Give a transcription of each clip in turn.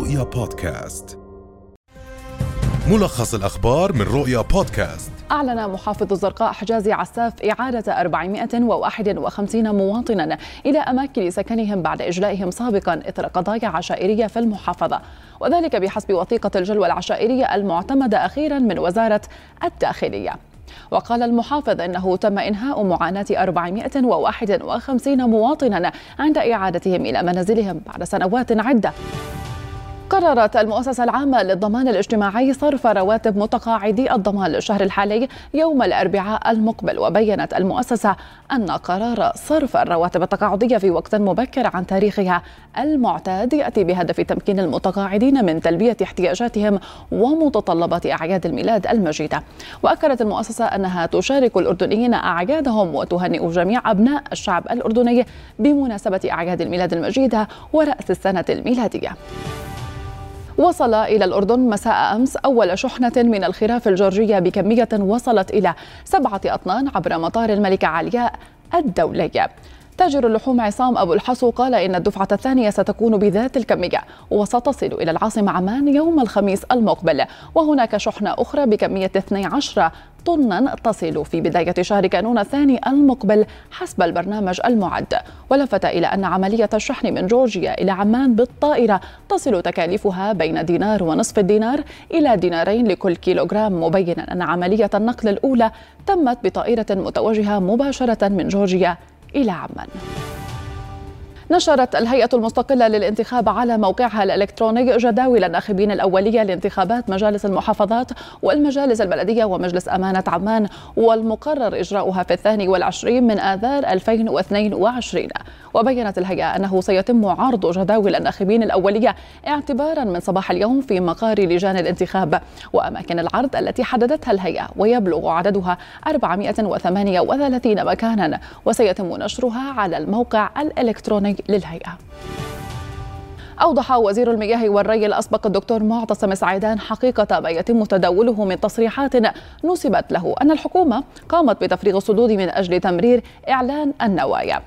رؤيا بودكاست. ملخص الأخبار من رؤيا بودكاست. أعلن محافظ الزرقاء حجازي عساف إعادة 451 مواطنا إلى أماكن سكنهم بعد إجلائهم سابقا إثر قضايا عشائرية في المحافظة. وذلك بحسب وثيقة الجلوة العشائرية المعتمدة أخيرا من وزارة الداخلية. وقال المحافظ إنه تم إنهاء معاناة 451 مواطنا عند إعادتهم إلى منازلهم بعد سنوات عدة. قررت المؤسسة العامة للضمان الاجتماعي صرف رواتب متقاعدي الضمان للشهر الحالي يوم الأربعاء المقبل وبينت المؤسسة أن قرار صرف الرواتب التقاعدية في وقت مبكر عن تاريخها المعتاد يأتي بهدف تمكين المتقاعدين من تلبية احتياجاتهم ومتطلبات أعياد الميلاد المجيدة. وأكدت المؤسسة أنها تشارك الأردنيين أعيادهم وتهنئ جميع أبناء الشعب الأردني بمناسبة أعياد الميلاد المجيدة ورأس السنة الميلادية. وصل إلى الأردن مساء أمس أول شحنة من الخراف الجورجية بكمية وصلت إلى سبعة أطنان عبر مطار الملكة علياء الدولي تاجر اللحوم عصام أبو الحصو قال إن الدفعة الثانية ستكون بذات الكمية وستصل إلى العاصمة عمان يوم الخميس المقبل وهناك شحنة أخرى بكمية 12 طنا تصل في بداية شهر كانون الثاني المقبل حسب البرنامج المعد. ولفت إلى أن عملية الشحن من جورجيا إلى عمان بالطائرة تصل تكاليفها بين دينار ونصف الدينار إلى دينارين لكل كيلوغرام مبينا أن عملية النقل الأولى تمت بطائرة متوجهة مباشرة من جورجيا إلى عمان. نشرت الهيئة المستقلة للانتخاب على موقعها الإلكتروني جداول الناخبين الأولية لانتخابات مجالس المحافظات والمجالس البلدية ومجلس أمانة عمان والمقرر إجراؤها في الثاني والعشرين من آذار 2022 وبينت الهيئة أنه سيتم عرض جداول الناخبين الأولية اعتبارا من صباح اليوم في مقار لجان الانتخاب. وأماكن العرض التي حددتها الهيئة ويبلغ عددها 438 مكانا. وسيتم نشرها على الموقع الإلكتروني. للهيئة. أوضح وزير المياه والري الأسبق الدكتور معتصم سعيدان حقيقة ما يتم تداوله من تصريحات نسبت له أن الحكومة قامت بتفريغ الصدود من أجل تمرير إعلان النوايا.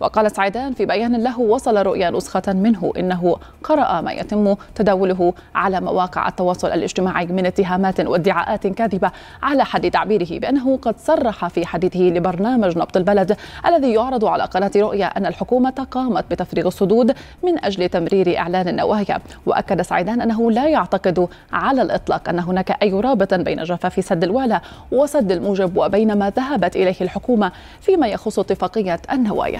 وقال سعيدان في بيان له وصل رؤيا نسخة منه إنه قرأ ما يتم تداوله على مواقع التواصل الاجتماعي من اتهامات وادعاءات كاذبة على حد تعبيره بأنه قد صرح في حديثه لبرنامج نبض البلد الذي يعرض على قناة رؤيا أن الحكومة قامت بتفريغ الصدود من أجل تمرير إعلان النوايا وأكد سعيدان أنه لا يعتقد على الإطلاق أن هناك أي رابط بين جفاف سد الوالة وسد الموجب وبين ما ذهبت إليه الحكومة فيما يخص اتفاقية النوايا.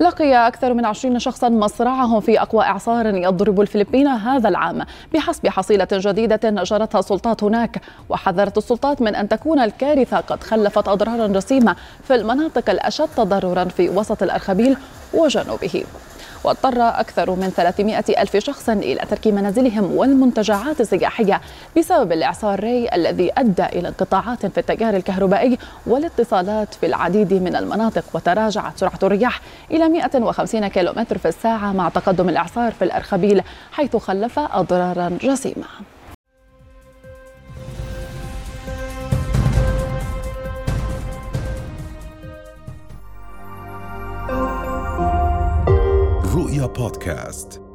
لقي أكثر من عشرين شخصا مصرعهم في أقوى إعصار يضرب الفلبين هذا العام بحسب حصيلة جديدة نشرتها السلطات هناك. وحذرت السلطات من أن تكون الكارثة قد خلفت أضرارا جسيمة في المناطق الأشد تضررا في وسط الأرخبيل وجنوبه. واضطر أكثر من 300 ألف شخص إلى ترك منازلهم والمنتجعات السياحية بسبب الإعصار ري الذي أدى إلى انقطاعات في التيار الكهربائي والاتصالات في العديد من المناطق وتراجعت سرعة الرياح إلى 150 كيلومتر في الساعة مع تقدم الإعصار في الأرخبيل حيث خلف أضرارا جسيمة. رؤيا بودكاست.